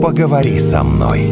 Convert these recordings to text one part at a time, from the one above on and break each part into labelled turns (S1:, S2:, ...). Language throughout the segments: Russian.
S1: поговори со мной.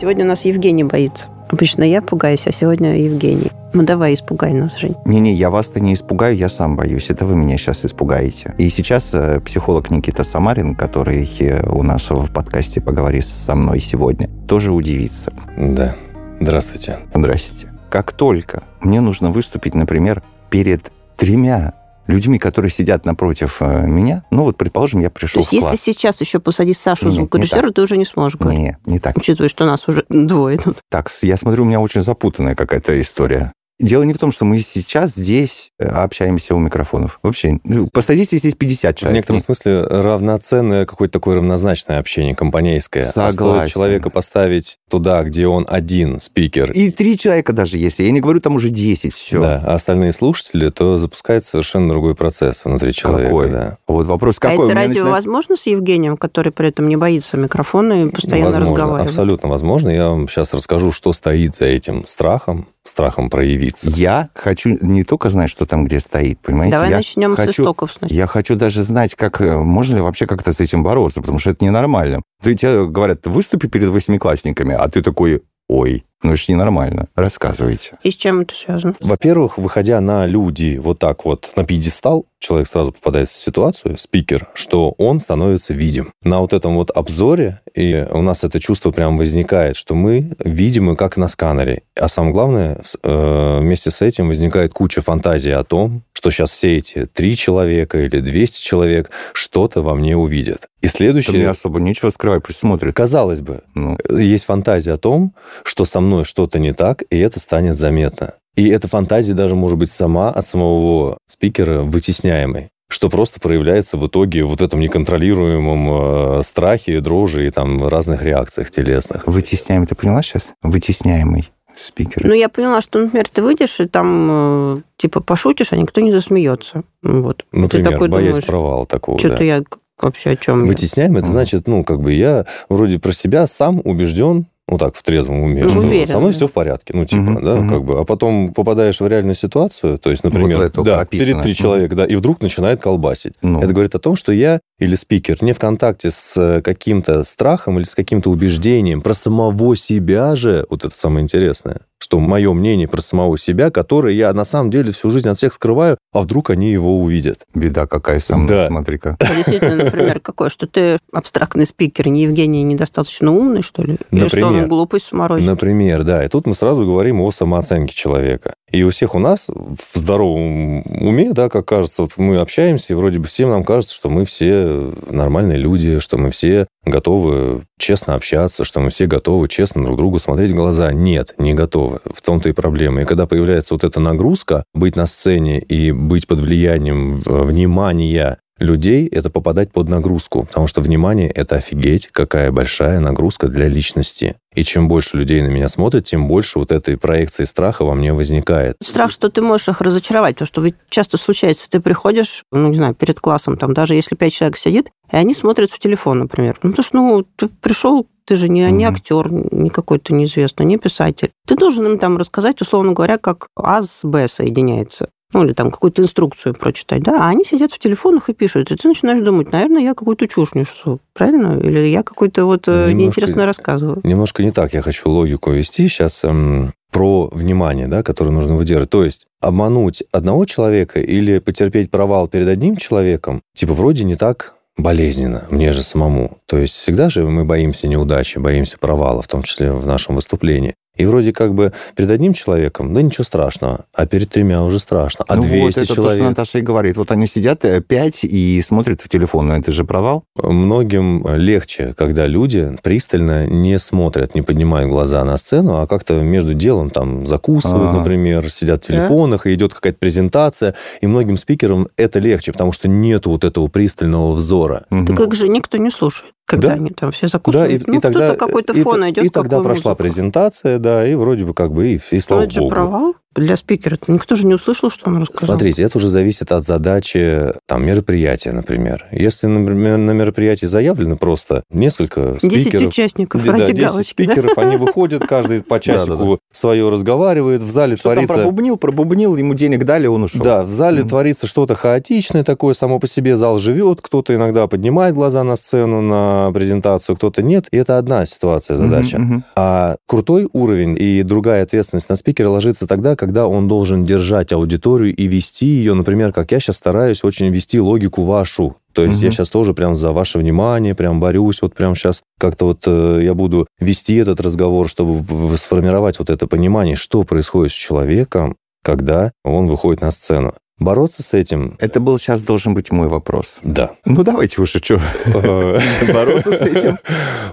S2: Сегодня у нас Евгений боится. Обычно я пугаюсь, а сегодня Евгений. Ну давай, испугай нас, Жень.
S3: Не-не, я вас-то не испугаю, я сам боюсь. Это вы меня сейчас испугаете. И сейчас э, психолог Никита Самарин, который э, у нас в подкасте «Поговори со мной» сегодня, тоже удивится.
S4: Да. Здравствуйте.
S3: Здрасте. Как только мне нужно выступить, например, перед тремя людьми, которые сидят напротив э, меня, ну вот, предположим, я
S2: То
S3: пришел
S2: есть
S3: в класс.
S2: если сейчас еще посадить Сашу
S3: Нет,
S2: звукорежиссера, ты уже не сможешь говорить.
S3: Не, не так.
S2: Учитывая, что нас уже двое тут.
S3: Так, я смотрю, у меня очень запутанная какая-то история. Дело не в том, что мы сейчас здесь э, общаемся у микрофонов. Вообще, ну, посадите здесь 50
S4: В
S3: человек.
S4: некотором смысле равноценное какое-то такое равнозначное общение, компанейское. А стоит
S3: Согласен.
S4: человека поставить туда, где он один спикер,
S3: И три человека даже есть. Я не говорю, там уже 10, все.
S4: да, а остальные слушатели, то запускается совершенно другой процесс внутри человека.
S3: Какой?
S4: Да.
S3: Вот вопрос
S2: а
S3: какой?
S2: это
S3: У меня
S2: разве
S3: начинает-
S2: возможно с Евгением, который при этом не боится микрофона и постоянно
S4: возможно,
S2: разговаривает?
S4: абсолютно возможно. Я вам сейчас расскажу, что стоит за этим страхом, страхом проявиться.
S3: Я хочу не только знать, что там где стоит, понимаете?
S2: Давай
S3: я
S2: начнем с
S3: хочу,
S2: истоков сначала.
S3: Я хочу даже знать, как э, можно ли вообще как-то с этим бороться, потому что это ненормально. Ты тебе говорят, выступи перед восьмиклассниками, а ты такой, ой, ну это ж ненормально. Рассказывайте.
S2: И с чем это связано?
S4: Во-первых, выходя на люди вот так вот на пьедестал, человек сразу попадает в ситуацию, спикер, что он становится видим. На вот этом вот обзоре и у нас это чувство прям возникает, что мы видимы как на сканере. А самое главное, э, вместе с этим возникает куча фантазий о том, что сейчас все эти три человека или 200 человек что-то во мне увидят. И
S3: Там
S4: следующее...
S3: мне особо нечего скрывать, пусть смотрят.
S4: Казалось бы,
S3: Ну,
S4: есть фантазия о том, что со мной что-то не так, и это станет заметно. И эта фантазия даже может быть сама от самого спикера вытесняемой что просто проявляется в итоге вот этом неконтролируемом э, страхе, дрожи и там разных реакциях телесных.
S3: вытесняемый, ты поняла сейчас? Вытесняемый спикер.
S2: Ну, я поняла, что, например, ты выйдешь и там, э, типа, пошутишь, а никто не засмеется. Вот.
S4: Например,
S2: ты такой
S4: боясь
S2: думаешь,
S4: провала такого.
S2: что-то
S4: да.
S2: я вообще о чем?
S4: Вытесняем, это
S3: Мгм.
S4: значит, ну, как бы я вроде про себя сам убежден, ну так, в трезвом уме,
S2: Ну,
S4: что
S2: уверен,
S4: со мной
S2: да.
S4: все в порядке, ну, типа,
S3: Мгм,
S4: да,
S3: мгм.
S4: как бы, а потом попадаешь в реальную ситуацию, то есть, например,
S3: в эту
S4: да, перед три человека, да, и вдруг начинает колбасить.
S3: Ну.
S4: Это говорит о том, что я или спикер не в контакте с э, каким-то страхом или с каким-то убеждением про самого себя же, вот это самое интересное, что мое мнение про самого себя, которое я на самом деле всю жизнь от всех скрываю, а вдруг они его увидят.
S3: Беда какая со мной,
S4: Да.
S3: смотри-ка.
S2: А Действительно, например, какое? Что ты абстрактный спикер, не Евгений недостаточно умный, что ли? Или что он
S4: Например.
S2: глупый сморозит?
S4: Например, да. И тут мы сразу говорим о самооценке человека. И у всех у нас в здоровом уме, да, как кажется, вот мы общаемся, и вроде бы всем нам кажется, что мы все нормальные люди, что мы все готовы честно общаться, что мы все готовы честно друг другу смотреть в глаза. Нет, не готовы. В том-то и проблема. И когда появляется вот эта нагрузка, быть на сцене и быть под влиянием внимания людей, это попадать под нагрузку. Потому что внимание — это офигеть, какая большая нагрузка для личности. И чем больше людей на меня смотрят, тем больше вот этой проекции страха во мне возникает.
S2: Страх, что ты можешь их разочаровать, потому что ведь часто случается, ты приходишь, ну, не знаю, перед классом, там, даже если пять человек сидит, и они смотрят в телефон, например. Ну, потому что, ну, ты пришел, ты же не, не актер, не какой-то неизвестный, не писатель. Ты должен им там рассказать, условно говоря, как А с Б соединяется. Ну, или там какую-то инструкцию прочитать, да, а они сидят в телефонах и пишут. И ты начинаешь думать, наверное, я какую-то чушь несу, правильно? Или я какой-то вот э,
S4: Немножко-
S2: неинтересно рассказываю.
S4: Немножко не так я хочу логику вести сейчас эм, про внимание, да, которое нужно выдерживать. То есть обмануть одного человека или потерпеть провал перед одним человеком, типа, вроде не так болезненно мне же самому. То есть всегда же мы боимся неудачи, боимся провала, в том числе в нашем выступлении. И вроде как бы перед одним человеком, да ничего страшного, а перед тремя уже страшно, а
S3: ну
S4: 200
S3: вот, это то, что
S4: человек...
S3: Наташа и говорит. Вот они сидят э, пять и смотрят в телефон. Ну это же провал.
S4: Многим легче, когда люди пристально не смотрят, не поднимают глаза на сцену, а как-то между делом там закусывают,
S3: Ага.
S4: например, сидят в телефонах, и идет какая-то презентация. И многим спикерам это легче, потому что нет вот этого пристального взора.
S2: Да как же никто не слушает, когда
S4: Да.
S2: они там все
S4: Да,
S2: закусывают.
S4: и,
S2: ну,
S4: и тогда
S2: кто-то какой-то
S4: и,
S2: фон идет,
S4: и тогда прошла
S2: музыку.
S4: презентация, да, и вроде бы как бы и, и
S2: Ну,
S4: слава
S2: это же
S4: богу.
S2: провал. Для спикера? Никто же не услышал, что он рассказал.
S4: Смотрите, это уже зависит от задачи там, мероприятия, например. Если, например, на мероприятии заявлено просто несколько спикеров...
S2: 10 участников
S4: Да,
S2: ради
S4: 10
S2: галочки. да?
S4: спикеров, они выходят, каждый по часику свое разговаривает, в зале
S3: Что там
S4: творится...
S3: пробубнил, пробубнил, ему денег дали, он ушел.
S4: Да, в зале творится что-то хаотичное такое само по себе. Зал живет, кто-то иногда поднимает глаза на сцену, на презентацию, кто-то нет. И это одна ситуация, задача. А крутой уровень и другая ответственность на спикера ложится тогда, когда он должен держать аудиторию и вести ее, например, как я сейчас стараюсь очень вести логику вашу. То есть я
S3: Мгм.
S4: сейчас тоже прям за ваше внимание, прям борюсь, вот прям сейчас как-то вот э, я буду вести этот разговор, чтобы сформировать вот это понимание, что происходит с человеком, когда он выходит на сцену. Бороться с этим...
S3: Это был сейчас должен быть мой вопрос.
S4: Да.
S3: Ну, давайте уже, что, бороться с этим?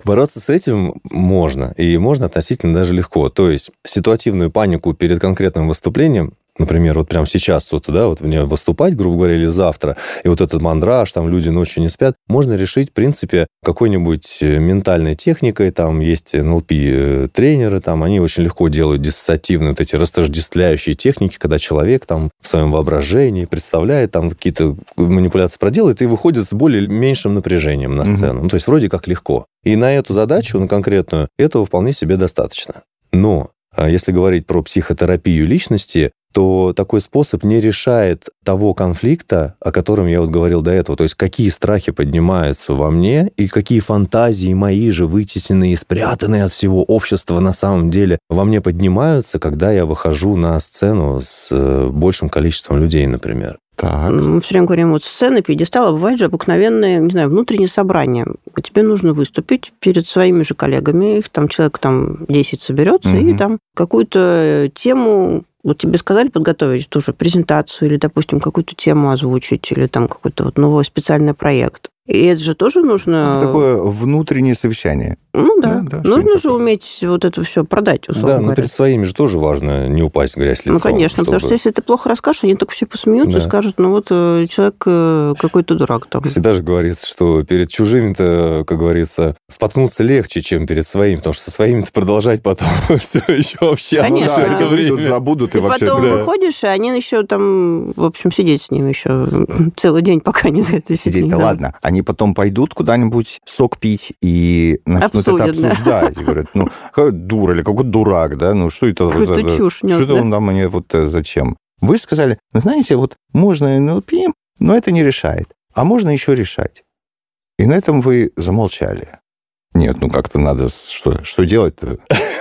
S4: Бороться с этим можно, и можно относительно даже легко. То есть ситуативную панику перед конкретным выступлением, например, вот прямо сейчас вот, да, вот мне выступать, грубо говоря, или завтра, и вот этот мандраж, там люди ночью не спят, можно решить, в принципе, какой-нибудь э, ментальной техникой, там есть НЛП-тренеры, там они очень легко делают диссоциативные вот эти растождествляющие техники, когда человек там в своем воображении представляет, там какие-то манипуляции проделает и выходит с более меньшим напряжением на сцену. Ну, то есть вроде как легко. И на эту задачу, на конкретную, этого вполне себе достаточно. Но а, если говорить про психотерапию личности, то такой способ не решает того конфликта, о котором я вот говорил до этого. То есть какие страхи поднимаются во мне и какие фантазии мои же вытесненные, спрятанные от всего общества на самом деле во мне поднимаются, когда я выхожу на сцену с э, большим количеством людей, например.
S3: Так.
S2: Мы все время говорим, вот сцены, пьедестал, а бывает же обыкновенное, не знаю, внутреннее собрание. Тебе нужно выступить перед своими же коллегами, их там человек там 10 соберется, и
S3: Мгм.
S2: там какую-то тему вот тебе сказали подготовить ту же презентацию или, допустим, какую-то тему озвучить, или там какой-то вот новый специальный проект. И это же тоже нужно...
S3: Такое внутреннее совещание.
S2: Ну да.
S3: Да, да,
S2: нужно же
S3: такое.
S2: уметь вот это все продать, условно
S4: да, но
S2: говоря.
S4: перед своими же тоже важно не упасть в грязь лицом.
S2: Ну, конечно, потому что
S4: чтобы-
S2: если ты плохо расскажешь, они только все посмеются и
S4: Да.
S2: скажут, ну вот э, человек э, какой-то дурак там.
S4: Всегда же говорится, что перед чужими-то, как говорится, споткнуться легче, чем перед своими, потому что со своими-то продолжать потом все еще общаться.
S2: Конечно.
S3: Ну да,
S2: это
S3: выйдут, забудут и
S2: Ты
S3: вообще...
S2: потом
S4: да.
S2: выходишь, и они еще там, в общем, сидеть с ним еще целый день, пока не это
S3: Сидеть-то ладно. Они потом пойдут куда-нибудь сок пить и начнут это
S2: Обсудят, да.
S3: обсуждать. И говорят, ну, какой дура или какой дурак, да? Ну, что это? вот
S2: Какую-то
S3: это?
S2: чушь
S3: Что это он нам мне вот э, зачем? Вы сказали, «Ну, знаете, вот можно НЛП, но это не решает. А можно еще решать. И на этом вы замолчали. Нет, ну как-то надо... Что, что делать-то?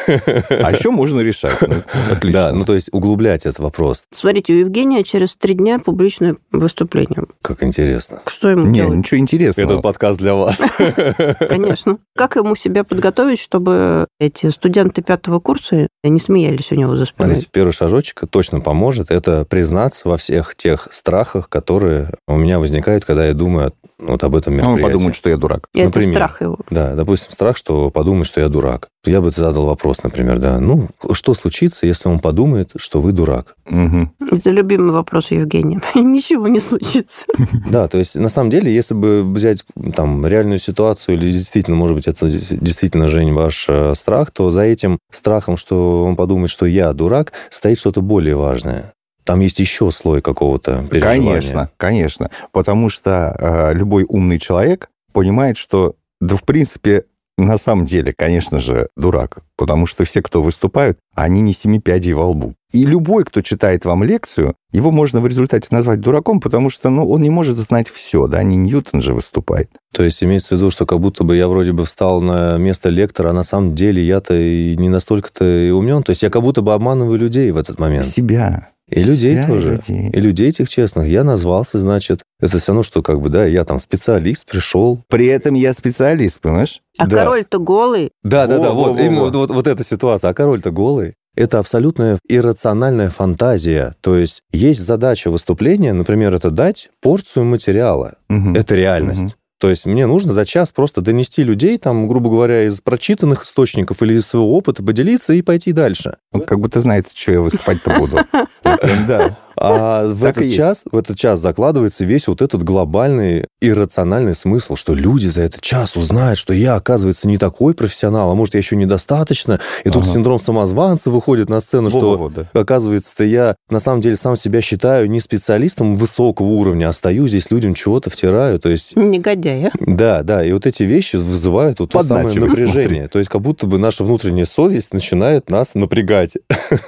S3: А еще можно решать. Ну, отлично.
S4: Да, ну то есть углублять этот вопрос.
S2: Смотрите, у Евгения через три дня публичное выступление.
S4: Как интересно.
S2: Что ему
S3: Не,
S2: делать?
S3: ничего интересного.
S4: Этот подкаст для вас.
S2: Конечно. Как ему себя подготовить, чтобы эти студенты пятого курса не смеялись у него за спиной?
S4: Смотрите, первый шажочек точно поможет. Это признаться во всех тех страхах, которые у меня возникают, когда я думаю вот об этом
S3: Он
S4: мероприятии.
S3: подумает, что я дурак.
S2: И это
S4: например.
S2: страх его.
S4: Да, допустим, страх, что подумает, что я дурак. Я бы задал вопрос, например, да, ну, что случится, если он подумает, что вы дурак?
S3: Мгм.
S2: Это любимый вопрос Евгения. Ничего не случится.
S4: Да, то есть, на самом деле, если бы взять там реальную ситуацию, или действительно, может быть, это действительно, Жень, ваш э, страх, то за этим страхом, что он подумает, что я дурак, стоит что-то более важное. Там есть еще слой какого-то переживания.
S3: Конечно, конечно. Потому что э, любой умный человек понимает, что, да, в принципе, на самом деле, конечно же, дурак. Потому что все, кто выступают, они не семи пядей во лбу. И любой, кто читает вам лекцию, его можно в результате назвать дураком, потому что ну, он не может знать все, да, не Ньютон же выступает.
S4: То есть имеется в виду, что как будто бы я вроде бы встал на место лектора, а на самом деле я-то и не настолько-то и умен. То есть я как будто бы обманываю людей в этот момент.
S3: Себя.
S4: И людей
S3: Себя
S4: тоже.
S3: людей.
S4: И людей этих честных. Я назвался, значит. Это все равно, что как бы, да, я там специалист, пришел.
S3: При этом я специалист, понимаешь?
S2: А
S4: Да.
S2: король-то голый.
S4: Да, да, да,
S3: Во, во,
S4: вот,
S3: во,
S4: именно
S3: во.
S4: вот, вот, вот эта ситуация. А король-то голый. Это абсолютная иррациональная фантазия. То есть есть задача выступления, например, это дать порцию материала.
S3: Мгм.
S4: Это реальность.
S3: Мгм.
S4: То есть мне нужно за час просто донести людей, там, грубо говоря, из прочитанных источников или из своего опыта поделиться и пойти дальше.
S3: Он как будто знает, что я выступать-то буду. Да.
S4: А в этот час, в этот час закладывается весь вот этот глобальный иррациональный смысл, что люди за этот час узнают, что я, оказывается, не такой профессионал, а может, я еще недостаточно. И тут синдром самозванца выходит на сцену, что. Оказывается-то я на самом деле сам себя считаю не специалистом высокого уровня, а стою здесь людям чего-то втираю. То есть,
S2: Негодяй, а?
S4: да, да, и вот эти вещи вызывают вот то самое напряжение. То есть, как будто бы наша внутренняя совесть начинает нас напрягать.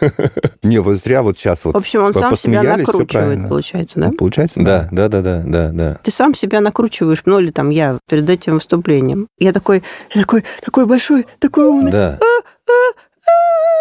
S3: Не, вот зря вот сейчас вот
S2: В общем, он сам себя
S3: всё
S2: накручивает,
S3: правильно.
S2: получается, да?
S3: получается,
S4: Да, да, да, да, да, да.
S2: Ты сам себя накручиваешь, ну или там я перед этим выступлением. Я такой, я такой, такой большой, такой умный.
S4: Да,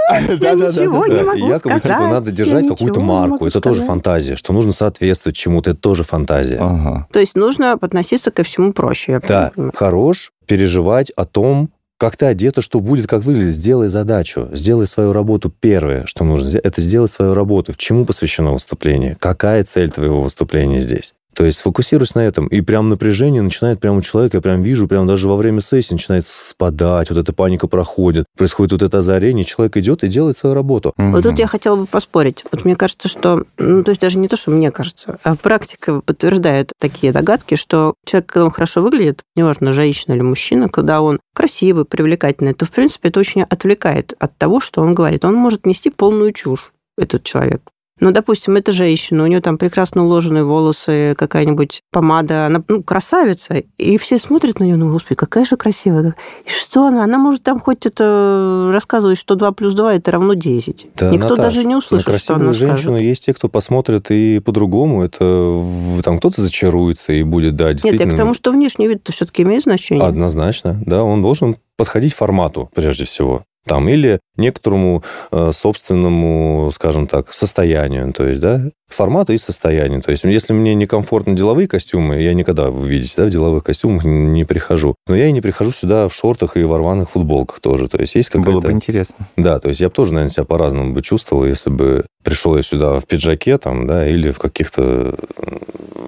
S2: Я ничего не
S4: да.
S2: могу
S4: якобы
S2: сказать.
S4: типа надо держать какую-то марку. Это тоже фантазия, что нужно соответствовать чему-то. Это тоже фантазия.
S3: Ага.
S2: То есть нужно относиться ко всему проще.
S4: Да, хорош переживать о том, как ты одета, что будет, как выглядит. Сделай задачу, сделай свою работу. Первое, что нужно это сделать свою работу. Чему посвящено выступление? Какая цель твоего выступления здесь? То есть сфокусируйся на этом. И прям напряжение начинает прямо у человека, я прям вижу, прям даже во время сессии начинает спадать, вот эта паника проходит, происходит вот это озарение, человек идет и делает свою работу.
S2: Вот тут я хотела бы поспорить. Вот мне кажется, что, ну, то есть даже не то, что мне кажется, а практика подтверждает такие догадки, что человек, когда он хорошо выглядит, неважно, женщина или мужчина, когда он красивый, привлекательный, то, в принципе, это очень отвлекает от того, что он говорит. Он может нести полную чушь, этот человек. Ну, допустим, это женщина, у нее там прекрасно уложенные волосы, какая-нибудь помада, она ну, красавица, и все смотрят на нее, ну, господи, какая же красивая. И что она? Она может там хоть это рассказывать, что 2 плюс 2 это равно 10.
S4: Да,
S2: Никто
S4: Наташ,
S2: даже не
S4: на
S2: услышит, что
S4: красивую
S2: она
S4: женщину
S2: скажет.
S4: есть те, кто посмотрит и по-другому. Это там кто-то зачаруется и будет, да,
S2: Нет,
S4: действительно.
S2: я к тому, что внешний вид-то все-таки имеет значение.
S4: Однозначно, да, он должен подходить формату прежде всего. Там, или некоторому э, собственному, скажем так, состоянию. То есть, да, формату и состоянию. То есть, если мне некомфортно деловые костюмы, я никогда, вы видите, да, в деловых костюмах не прихожу. Но я и не прихожу сюда в шортах и в рваных футболках тоже. То есть, есть какая-то...
S3: Было бы интересно.
S4: Да, то есть я бы тоже, наверное, себя по-разному бы чувствовал, если бы пришел я сюда в пиджаке, там, да, или в каких-то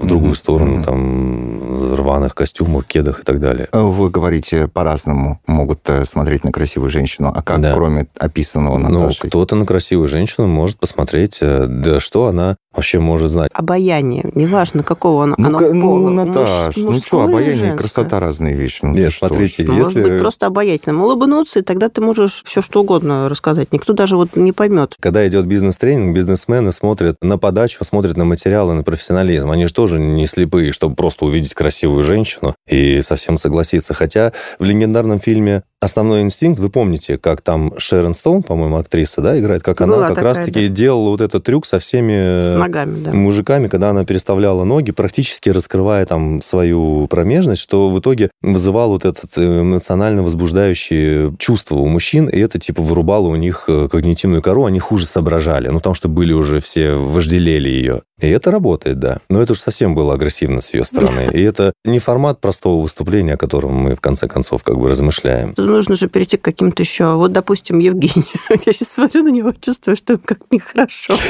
S4: в другую
S3: Мгм,
S4: сторону, там, рваных костюмах, кедах и так далее.
S3: Вы говорите, по-разному могут э, смотреть на красивую женщину. А как,
S4: Да.
S3: кроме описанного
S4: Ну,
S3: Наташей?
S4: кто-то на красивую женщину может посмотреть, э, да что она вообще может знать.
S2: Обаяние, неважно, какого оно,
S3: Ну,
S2: оно
S3: ка- ну,
S2: пола,
S3: Наташ,
S2: муж-
S3: ну что, обаяние и красота разные вещи. Ну,
S4: Нет,
S3: ты что ж.
S4: смотрите,
S2: Может
S4: если...
S2: быть, просто обаятельным. Улыбнуться, и тогда ты можешь все что угодно рассказать. Никто даже вот не поймет.
S4: Когда идет бизнес-тренинг, бизнесмены смотрят на подачу, смотрят на материалы, на профессионализм. Они же тоже не слепые, чтобы просто увидеть красивую женщину и совсем согласиться. Хотя в легендарном фильме «Основной инстинкт», вы помните, как там Шерон Стоун, по-моему, актриса, да, играет, как
S2: Была
S4: она как раз-таки делала вот этот трюк со всеми
S2: С
S4: э,
S2: ногами, да.
S4: мужиками, когда она переставляла ноги, практически раскрывая там свою промежность, что в итоге вызывало вот это эмоционально возбуждающее чувство у мужчин, и это типа вырубало у них э, когнитивную кору, они хуже соображали, ну, потому что были уже все, вожделели ее. И это работает, да. Но это уж совсем было агрессивно с ее стороны. И это не формат простого выступления, о котором мы, в конце концов, как бы размышляем.
S2: Тут нужно же перейти к каким-то еще... Вот, допустим, Евгений. Я сейчас смотрю на него, чувствую, что как нехорошо.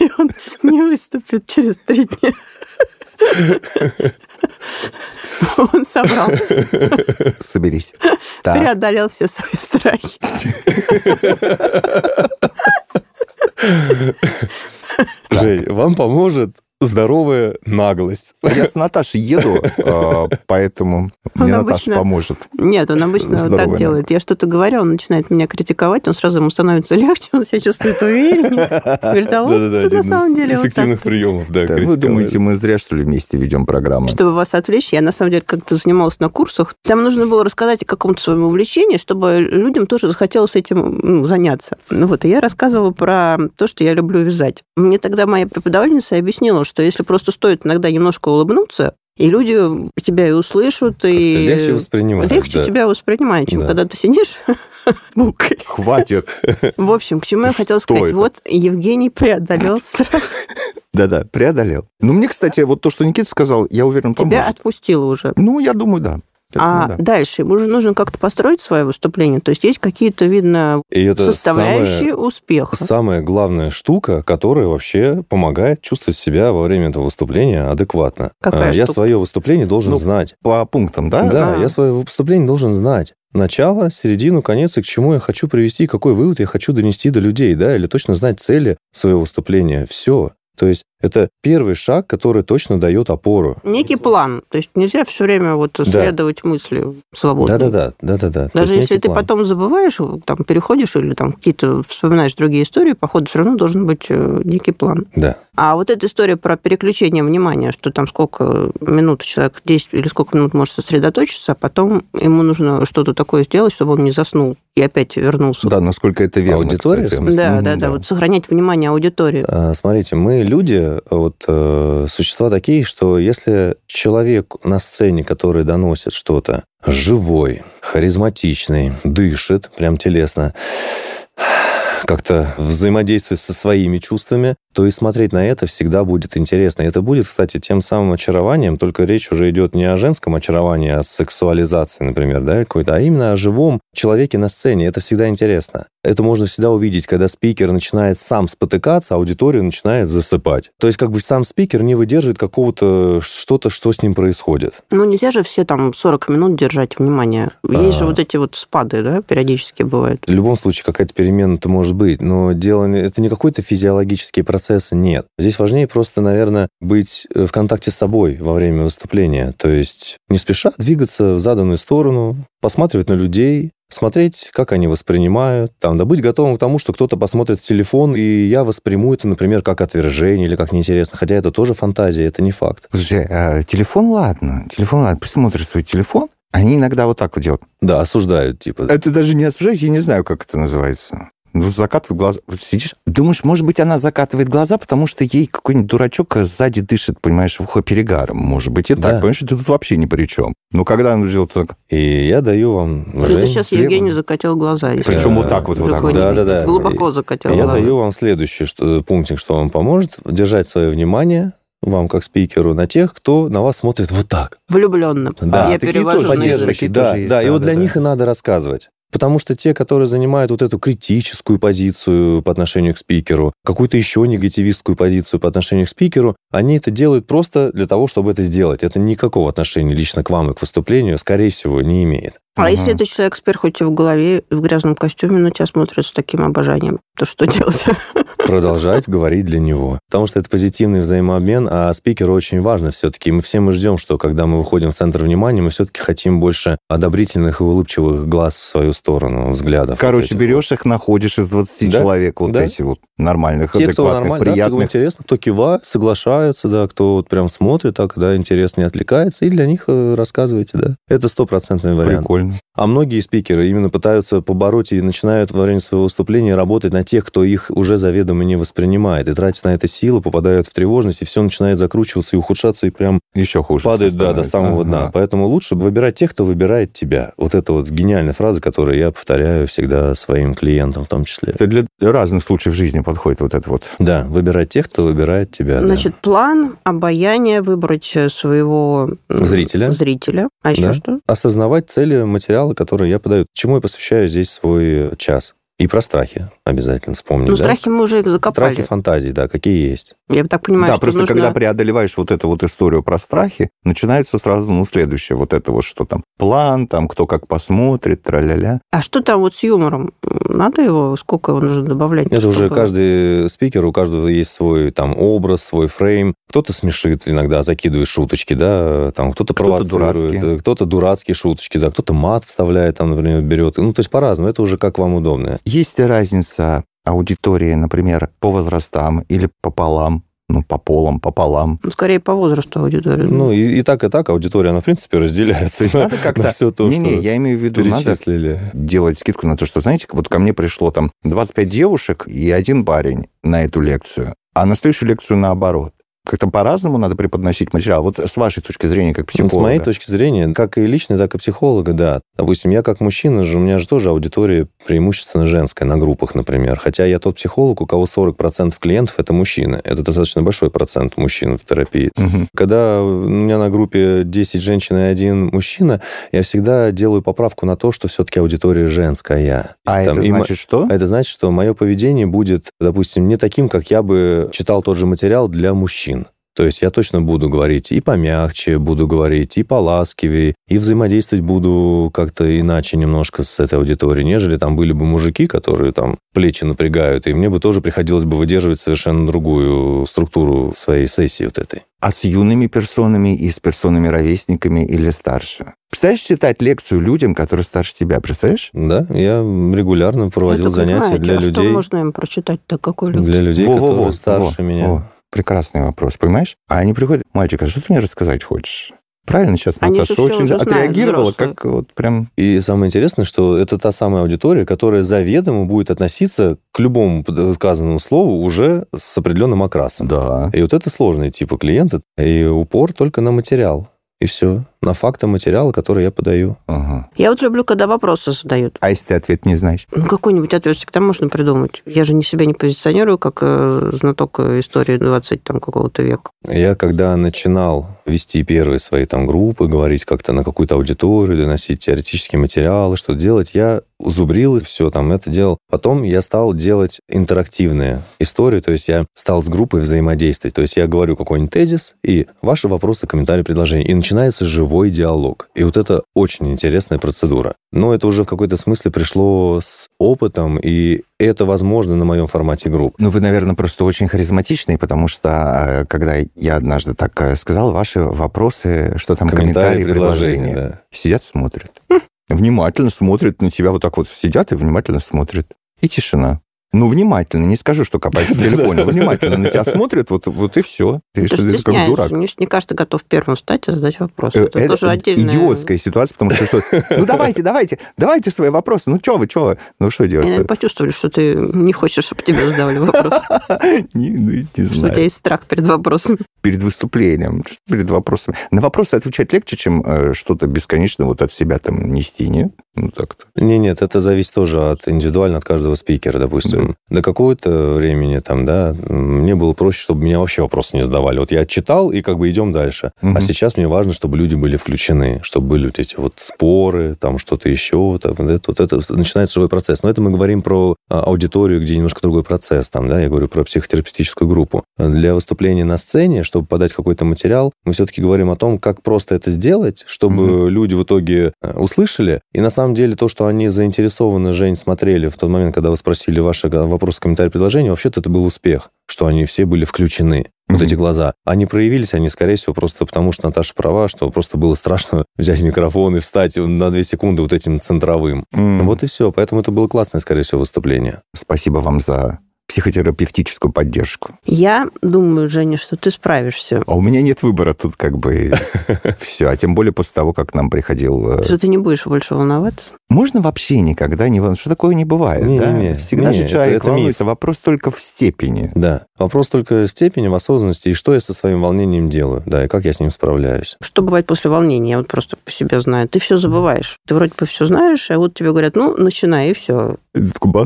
S2: И он не выступит через три дня. Он собрался,
S3: Соберись.
S2: Преодолел все свои страхи.
S4: Жень, вам поможет здоровая наглость.
S3: Я с Наташей еду, э, поэтому
S2: Он
S3: мне Наташа поможет.
S2: Нет, он обычно
S3: Здоровая
S2: так делает. Я что-то говорю, он начинает меня критиковать, он сразу ему становится легче, он себя чувствует увереннее. Говорит, а вот
S4: Да-да-да,
S2: ты
S4: один
S2: на самом деле вот
S4: эффективных приемов, да.
S3: Да, вы думаете, мы зря, что ли, вместе ведем программу?
S2: Чтобы вас отвлечь, я на самом деле как-то занималась на курсах. Там нужно было рассказать о каком-то своем увлечении, чтобы людям тоже захотелось этим ну, заняться. Ну вот, и я рассказывала про то, что я люблю вязать. Мне тогда моя преподавательница объяснила, что если просто стоит иногда немножко улыбнуться, и люди тебя и услышат, и
S4: легче воспринимать.
S2: легче
S4: да.
S2: тебя воспринимают, чем
S4: Да.
S2: когда ты сидишь букой.
S3: Хватит.
S2: В общем, к чему я хотела
S3: Что
S2: сказать?
S3: это?
S2: Вот Евгений преодолел страх.
S3: Да-да, преодолел. Ну, мне, кстати, вот то, что Никита сказал, я уверен,
S2: Тебя
S3: поможет.
S2: отпустило уже.
S3: Ну, я думаю, да.
S2: А
S3: да.
S2: дальше ему же нужно как-то построить свое выступление. То есть есть какие-то, видно,
S4: И это
S2: составляющие
S4: самое,
S2: успеха.
S4: самая главная штука, которая вообще помогает чувствовать себя во время этого выступления адекватно.
S2: Какая
S4: А, Я
S2: штука?
S4: свое выступление должен
S3: Ну,
S4: знать.
S3: По пунктам, да?
S4: Да,
S2: А.
S4: я свое выступление должен знать. Начало, середину, конец, и к чему я хочу привести, какой вывод я хочу донести до людей, да, или точно знать цели своего выступления. Все. То есть это первый шаг, который точно дает опору.
S2: Некий план. То есть нельзя все время вот следовать мысли свободно.
S4: Да-да-да, да-да-да. То
S2: Даже
S4: есть
S2: если
S4: некий
S2: ты
S4: план.
S2: потом забываешь, там переходишь или там какие-то вспоминаешь другие истории, походу все равно должен быть э, некий план.
S4: Да.
S2: А вот эта история про переключение внимания, что там сколько минут человек 10 или сколько минут может сосредоточиться, а потом ему нужно что-то такое сделать, чтобы он не заснул и опять вернулся.
S3: Да, насколько это верно,
S4: Аудитория,
S3: кстати.
S2: да,
S3: Мгм,
S2: да, да, Вот сохранять внимание аудитории.
S4: А, Смотрите, мы люди, вот э, существа такие, что если человек на сцене, который доносит что-то, живой, харизматичный, дышит, прям телесно, как-то взаимодействует со своими чувствами, то и смотреть на это всегда будет интересно. И это будет, кстати, тем самым очарованием, только речь уже идет не о женском очаровании, а о сексуализации, например, да, какой-то, а именно о живом человеке на сцене. Это всегда интересно. Это можно всегда увидеть, когда спикер начинает сам спотыкаться, а аудитория начинает засыпать. То есть как бы сам спикер не выдерживает какого-то что-то, что с ним происходит.
S2: Ну, нельзя же все там 40 минут держать внимание. Есть же
S4: А.
S2: вот эти вот спады, да, периодически бывают.
S4: В любом случае какая-то перемена-то может быть, но дело это не какой-то физиологический процесс, нет. Здесь важнее просто, наверное, быть э, в контакте с собой во время выступления. То есть не спеша двигаться в заданную сторону, посматривать на людей, смотреть, как они воспринимают, там, да быть готовым к тому, что кто-то посмотрит в телефон, и я восприму это, например, как отвержение или как неинтересно. Хотя это тоже фантазия, это не факт.
S3: Слушай, а телефон, ладно. Телефон, ладно. Присмотришь свой телефон. Они иногда вот так вот делают.
S4: Да, осуждают, типа.
S3: Это даже не осуждать, я не знаю, как это называется. Ну, закатывает глаза. Вот сидишь, думаешь, может быть, она закатывает глаза, потому что ей какой-нибудь дурачок сзади дышит, понимаешь, в ухо перегаром. Может быть, и так.
S4: Да.
S3: Понимаешь, ты тут вообще ни при чем. Но когда он сделал так...
S4: И я даю вам...
S2: Это
S4: Жень,
S2: сейчас
S3: слева.
S2: Евгений закатил глаза. если
S3: Причем вот так вот, вот так вот.
S2: не
S4: Да-да-да.
S2: видите. Глубоко закатил
S4: Я
S2: глаза.
S4: даю вам следующий что, пунктик, что вам поможет держать свое внимание вам как спикеру на тех, кто на вас смотрит вот так.
S2: Влюбленно.
S4: Да,
S2: Я
S3: такие
S2: перевожу
S3: тоже
S2: на
S3: такие
S4: да,
S3: тоже есть,
S4: да, и
S3: да,
S4: вот
S3: да,
S4: для
S3: да.
S4: них и надо рассказывать. Потому что те, которые занимают вот эту критическую позицию по отношению к спикеру, какую-то еще негативистскую позицию по отношению к спикеру, они это делают просто для того, чтобы это сделать. Это никакого отношения лично к вам и к выступлению, скорее всего, не имеет.
S2: А
S3: Ага.
S2: если этот человек сперх хоть и в голове, в грязном костюме на тебя смотрит с таким обожанием, то что делать?
S4: продолжать говорить для него. Потому что это позитивный взаимообмен, а спикеру очень важно все-таки. Мы все мы ждем, что когда мы выходим в центр внимания, мы все-таки хотим больше одобрительных и улыбчивых глаз в свою сторону, взглядов.
S3: Короче,
S4: Вот
S3: берешь их, находишь из 20
S4: Да,
S3: человек вот
S4: да.
S3: эти вот нормальных,
S4: Те, кто нормально, да, кто
S3: приятных.
S4: интересно, кто кивает, соглашаются, да, кто вот прям смотрит, так, да, интересно не отвлекается, и для них э, рассказываете, да. Это стопроцентный вариант.
S3: Прикольно.
S4: А многие спикеры именно пытаются побороть и начинают во время своего выступления работать на тех, кто их уже заведомо не воспринимает, и тратят на это силы, попадают в тревожность, и все начинает закручиваться и ухудшаться, и прям
S3: Еще хуже.
S4: падает, да, до самого
S3: Ага.
S4: дна. Поэтому лучше выбирать тех, кто выбирает тебя. Вот это вот гениальная фраза, которую я повторяю всегда своим клиентам в том числе.
S3: Это для разных случаев жизни подходит вот это вот.
S4: Да, выбирать тех, кто выбирает тебя. да.
S2: Значит, план, обаяние, выбрать э, своего
S4: Зрителя.
S2: Зрителя. А еще
S4: Да.
S2: что?
S4: осознавать цели материала, которые я подаю. Чему я посвящаю здесь свой час. И про страхи обязательно вспомнить.
S2: Ну,
S4: да?
S2: страхи мы уже их закопали.
S4: Страхи, фантазии, да, какие есть.
S2: Я так понимаю,
S3: да,
S2: что
S3: просто
S2: нужно...
S3: когда преодолеваешь вот эту вот историю про страхи, начинается сразу, ну, следующее, вот это вот, что там, план, там, кто как посмотрит, тра-ля-ля.
S2: А что там вот с юмором? Надо его? Сколько его нужно добавлять?
S4: Это уже
S2: Чтобы-
S4: каждый спикер, у каждого есть свой там образ, свой фрейм. Кто-то смешит иногда, закидывает шуточки, да, там кто-то
S3: Кто-то
S4: провоцирует, э, кто-то дурацкие шуточки, да, кто-то мат вставляет, там, например, берет. Ну, то есть по-разному, это уже как вам удобно.
S3: Есть разница аудитории, например, по возрастам или пополам, ну, по полам, пополам.
S2: Ну, скорее по возрасту аудитории.
S4: Ну, и, и так, и так аудитория, она, в принципе, разделяется.
S3: Надо как-то...
S4: все то,
S3: Не-не,
S4: что
S3: я имею в виду, надо делать скидку на то, что, знаете, вот ко мне пришло там 25 девушек и один парень на эту лекцию, а на следующую лекцию наоборот. Как-то по-разному надо преподносить материал. Вот с вашей точки зрения, как психолога.
S4: С моей точки зрения, как и личной, так и психолога, да. Допустим, я как мужчина же, у меня же тоже аудитория преимущественно женская на группах, например. Хотя я тот психолог, у кого 40% клиентов – это мужчины. Это достаточно большой процент мужчин в терапии.
S3: Мгм.
S4: Когда у меня на группе 10 женщин и один мужчина, я всегда делаю поправку на то, что все-таки аудитория женская.
S3: А
S4: Там
S3: это значит что?
S4: Это значит, что мое поведение будет, допустим, не таким, как я бы читал тот же материал для мужчин. То есть я точно буду говорить и помягче, буду говорить и поласкивее, и взаимодействовать буду как-то иначе немножко с этой аудиторией, нежели там были бы мужики, которые там плечи напрягают, и мне бы тоже приходилось бы выдерживать совершенно другую структуру своей сессии вот этой.
S3: А с юными персонами и с персонами-ровесниками или старше? Представляешь, читать лекцию людям, которые старше тебя, представляешь?
S4: Да, я регулярно проводил
S2: только
S4: занятия
S2: знаете,
S4: для
S2: а Что
S4: людей,
S2: можно им прочитать-то? Какой лекции?
S4: для людей,
S3: Во-во-во,
S4: которые старше
S3: во,
S4: меня.
S3: во. Прекрасный вопрос, понимаешь? А они приходят, мальчик, а что ты мне рассказать хочешь? Правильно сейчас
S2: Они
S3: Наташа очень
S2: знают,
S3: отреагировала,
S2: взрослые.
S3: как вот прям...
S4: И самое интересное, что это та самая аудитория, которая заведомо будет относиться к любому сказанному слову уже с определенным окрасом.
S3: Да.
S4: И вот это сложные типы клиента, и упор только на материал. И все. На факты материала, который я подаю.
S3: Ага.
S2: Я вот люблю, когда вопросы задают.
S3: А если ты ответ не знаешь?
S2: Ну, какой-нибудь ответ всегда можно придумать. Я же не себя не позиционирую как э, знаток истории 20 там, какого-то века.
S4: Я когда начинал вести первые свои там группы, говорить как-то на какую-то аудиторию, доносить теоретические материалы, что делать, я зубрил и все там это делал. Потом я стал делать интерактивные истории, то есть я стал с группой взаимодействовать. То есть я говорю какой-нибудь тезис, и ваши вопросы, комментарии, предложения. И начинается живой диалог. И вот это очень интересная процедура. Но это уже в какой-то смысле пришло с опытом, и это возможно на моем формате групп.
S3: Ну, вы, наверное, просто очень харизматичный, потому что, э, когда я однажды так э, сказал, ваши вопросы, что там, комментарии, предложения,
S4: да.
S3: сидят, смотрят. Внимательно смотрят на тебя, вот так вот сидят и внимательно смотрят. И тишина. Ну, внимательно, не скажу, что копаются в телефоне. Внимательно на тебя смотрят, вот, вот и все. Ты,
S2: Это
S3: что, ты как дурак.
S2: Не, не каждый готов первым встать и задать вопрос.
S3: Э,
S2: Это,
S3: Это
S2: тоже отдельная...
S3: идиотская ситуация, потому что, что ну давайте, давайте, давайте свои вопросы. Ну что вы, что вы? Ну что делать?
S2: наверное, почувствовали, что ты не хочешь, чтобы тебе задавали вопрос.
S3: Не, ну, не
S2: Что у тебя
S3: знаю.
S2: есть страх перед вопросами.
S3: Перед выступлением, перед вопросами. На вопросы отвечать легче, чем э, что-то бесконечно вот от себя там нести, нет? Ну так-то.
S4: Не, нет, это зависит тоже от индивидуально от каждого спикера, допустим. До какого-то времени там, да, мне было проще, чтобы меня вообще вопросы не задавали. Вот я читал, и как бы идем дальше.
S3: Мгм.
S4: А сейчас мне важно, чтобы люди были включены, чтобы были вот эти вот споры, там что-то еще, там, вот это, вот это начинается живой процесс. Но это мы говорим про а, аудиторию, где немножко другой процесс, там, да, я говорю про психотерапевтическую группу. Для выступления на сцене, чтобы подать какой-то материал, мы все-таки говорим о том, как просто это сделать, чтобы люди в итоге э, услышали, и на самом деле то, что они заинтересованы, Жень, смотрели в тот момент, когда вы спросили ваши вопросы, комментарии, предложения, вообще-то это был успех, что они все были включены. Вот
S3: Мгм.
S4: эти глаза. Они проявились, они, скорее всего, просто потому, что Наташа права, что просто было страшно взять микрофон и встать на две секунды вот этим центровым.
S3: М.
S4: Вот и все. Поэтому это было классное, скорее всего, выступление.
S3: Спасибо вам за психотерапевтическую поддержку.
S2: Я думаю, Женя, что ты справишься.
S3: А у меня нет выбора тут как бы все. А тем более после того, как нам приходил... э,
S2: Что ты не будешь больше волноваться.
S3: Можно вообще никогда не волноваться? Что такое не бывает,
S4: Не,
S3: да?
S4: не, не.
S3: Всегда
S4: Не,
S3: же человек
S4: это
S3: волнуется. Вопрос только в степени.
S4: Да. Вопрос только степени, в осознанности, и что я со своим волнением делаю, да, и как я с ним справляюсь.
S2: Что бывает после волнения? Я вот просто по себе знаю. Ты все забываешь. Ты вроде бы все знаешь, а вот тебе говорят, ну, начинай, и все.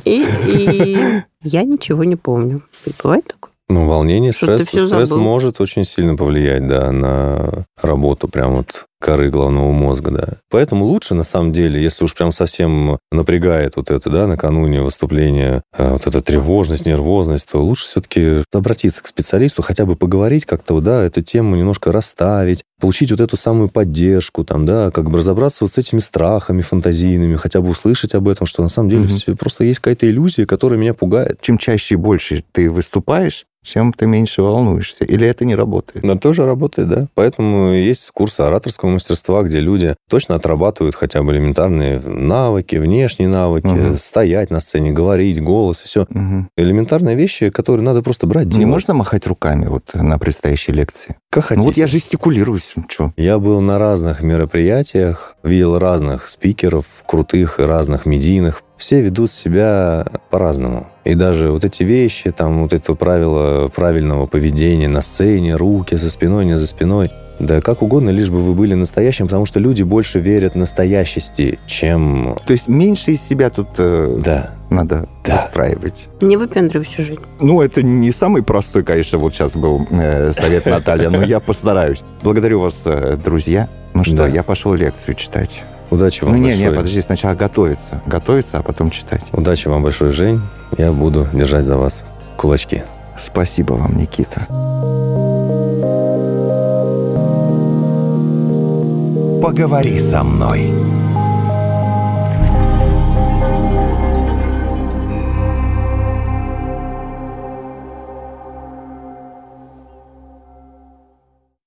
S2: И, и я ничего не помню. Бывает такое?
S4: Ну, волнение,
S2: Что
S4: стресс, стресс
S2: забыл.
S4: может очень сильно повлиять, да, на работу прям вот коры головного мозга, да. Поэтому лучше, на самом деле, если уж прям совсем напрягает вот это, да, накануне выступления, э, вот эта тревожность, нервозность, то лучше все-таки обратиться к специалисту, хотя бы поговорить как-то, да, эту тему немножко расставить, получить вот эту самую поддержку, там, да, как бы разобраться вот с этими страхами фантазийными, хотя бы услышать об этом, что на самом деле
S3: Мгм.
S4: всё- просто есть какая-то иллюзия, которая меня пугает.
S3: Чем чаще и больше ты выступаешь, тем ты меньше волнуешься. Или это не работает?
S4: Но тоже работает, да. Поэтому есть курсы ораторского актерского мастерства, где люди точно отрабатывают хотя бы элементарные навыки, внешние навыки,
S3: Мгм.
S4: стоять на сцене, говорить, голос, все.
S3: Мгм.
S4: Элементарные вещи, которые надо просто брать,
S3: Не
S4: делать.
S3: можно махать руками вот на предстоящей лекции?
S4: Как хотите.
S3: Ну вот я жестикулирую, что?
S4: Я был на разных мероприятиях, видел разных спикеров, крутых и разных медийных. Все ведут себя по-разному. И даже вот эти вещи, там вот это правило правильного поведения на сцене, руки за спиной, не за спиной, да как угодно, лишь бы вы были настоящим, потому что люди больше верят настоящести, чем...
S3: То есть меньше из себя тут э,
S4: Да.
S3: надо
S4: Да.
S3: устраивать.
S2: Не выпендривайся, Жень.
S3: Ну, это не самый простой, конечно, вот сейчас был э, совет Наталья, но я постараюсь. Благодарю вас, э, друзья. Ну что,
S4: Да.
S3: я пошел лекцию читать.
S4: Удачи вам
S3: Ну, не,
S4: большое.
S3: не, подожди, сначала готовиться. Готовиться, а потом читать.
S4: Удачи вам большое, Жень. Я буду держать за вас кулачки.
S3: Спасибо вам, Никита.
S1: Поговори со мной.